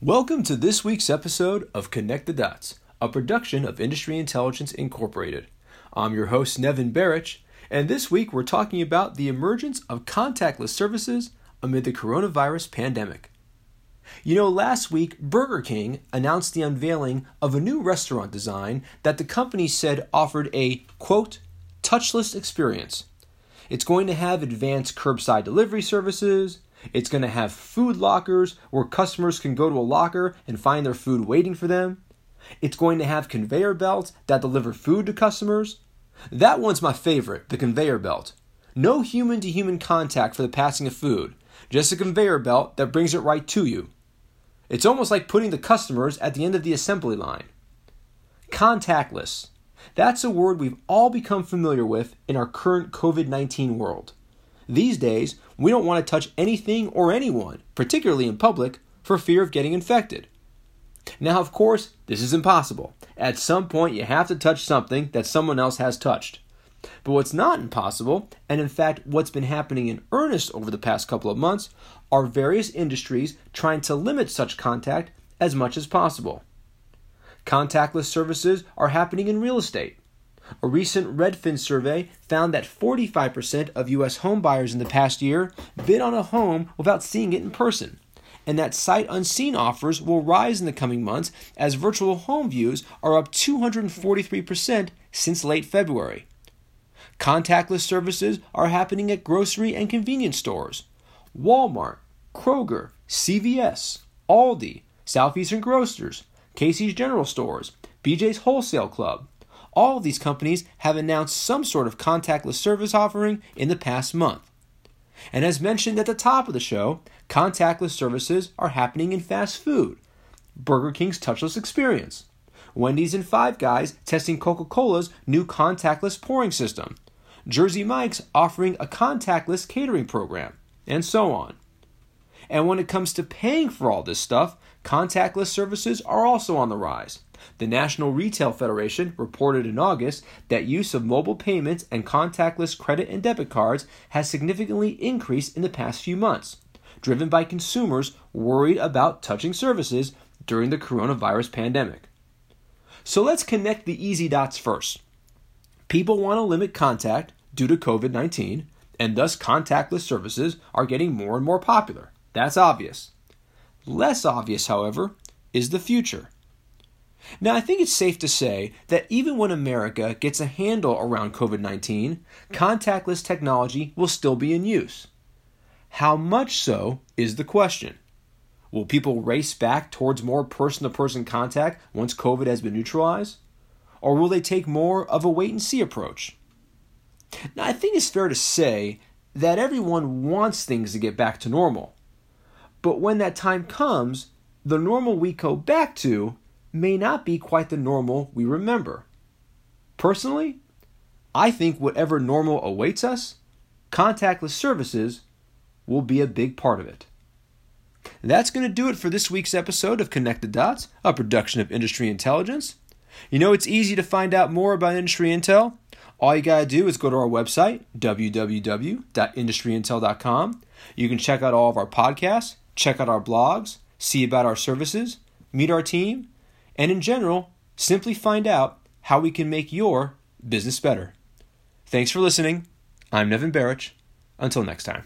Welcome to this week's episode of Connect the Dots, a production of Industry Intelligence Incorporated. I'm your host, Nevin Barich, and this week we're talking about the emergence of contactless services amid the coronavirus pandemic. You know, last week, Burger King announced the unveiling of a new restaurant design that the company said offered a, quote, touchless experience. It's going to have advanced curbside delivery services, it's going to have food lockers where customers can go to a locker and find their food waiting for them. It's going to have conveyor belts that deliver food to customers. That one's my favorite, the conveyor belt. No human to human contact for the passing of food, just a conveyor belt that brings it right to you. It's almost like putting the customers at the end of the assembly line. Contactless. That's a word we've all become familiar with in our current COVID 19 world. These days, we don't want to touch anything or anyone, particularly in public, for fear of getting infected. Now, of course, this is impossible. At some point, you have to touch something that someone else has touched. But what's not impossible, and in fact, what's been happening in earnest over the past couple of months, are various industries trying to limit such contact as much as possible. Contactless services are happening in real estate. A recent Redfin survey found that 45% of U.S. homebuyers in the past year bid on a home without seeing it in person, and that sight unseen offers will rise in the coming months as virtual home views are up 243% since late February. Contactless services are happening at grocery and convenience stores. Walmart, Kroger, CVS, Aldi, Southeastern Grocers, Casey's General Stores, BJ's Wholesale Club, all these companies have announced some sort of contactless service offering in the past month. And as mentioned at the top of the show, contactless services are happening in fast food. Burger King's touchless experience. Wendy's and Five Guys testing Coca Cola's new contactless pouring system. Jersey Mike's offering a contactless catering program, and so on. And when it comes to paying for all this stuff, contactless services are also on the rise. The National Retail Federation reported in August that use of mobile payments and contactless credit and debit cards has significantly increased in the past few months, driven by consumers worried about touching services during the coronavirus pandemic. So let's connect the easy dots first. People want to limit contact due to COVID 19, and thus contactless services are getting more and more popular. That's obvious. Less obvious, however, is the future. Now, I think it's safe to say that even when America gets a handle around COVID 19, contactless technology will still be in use. How much so is the question. Will people race back towards more person to person contact once COVID has been neutralized? Or will they take more of a wait and see approach? Now, I think it's fair to say that everyone wants things to get back to normal. But when that time comes, the normal we go back to may not be quite the normal we remember. Personally, I think whatever normal awaits us, contactless services will be a big part of it. That's going to do it for this week's episode of Connect the Dots, a production of Industry Intelligence. You know, it's easy to find out more about Industry Intel. All you got to do is go to our website, www.industryintel.com. You can check out all of our podcasts, check out our blogs, see about our services, meet our team, and in general, simply find out how we can make your business better. Thanks for listening. I'm Nevin Barich. Until next time.